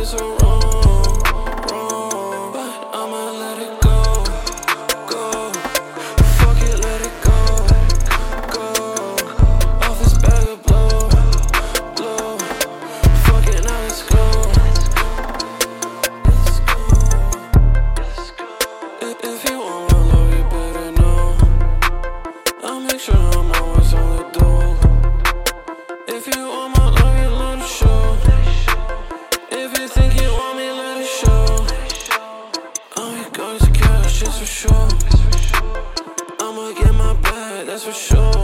But I'ma let it go, go. Fuck it, let it go, go. Off this bag of blow, blow. Fuck it, let's go. Let's go. Let's go. If, if shit's for sure. I'ma get my bag, that's for sure.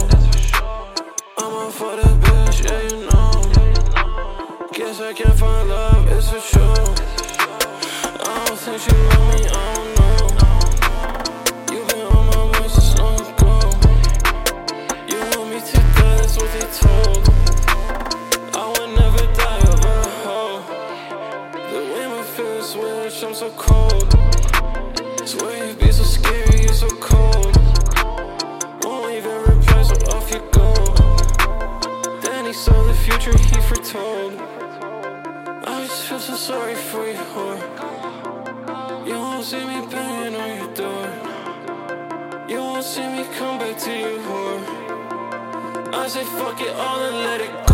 I'ma for the bitch, yeah, you know. Guess I can't find love, it's for sure. I don't think she love me, I don't know. You've been on my mind since long ago. You want me to die, that's what they told. I would never die over a hoe. The way my feelings switch, I'm so cold. Swear you be so scary, you're so cold. Won't leave a reply, so off you go. Danny saw the future he foretold. I just feel so sorry for you, whore. You won't see me banging on your door. You won't see me come back to you, whore. I say fuck it all and let it go.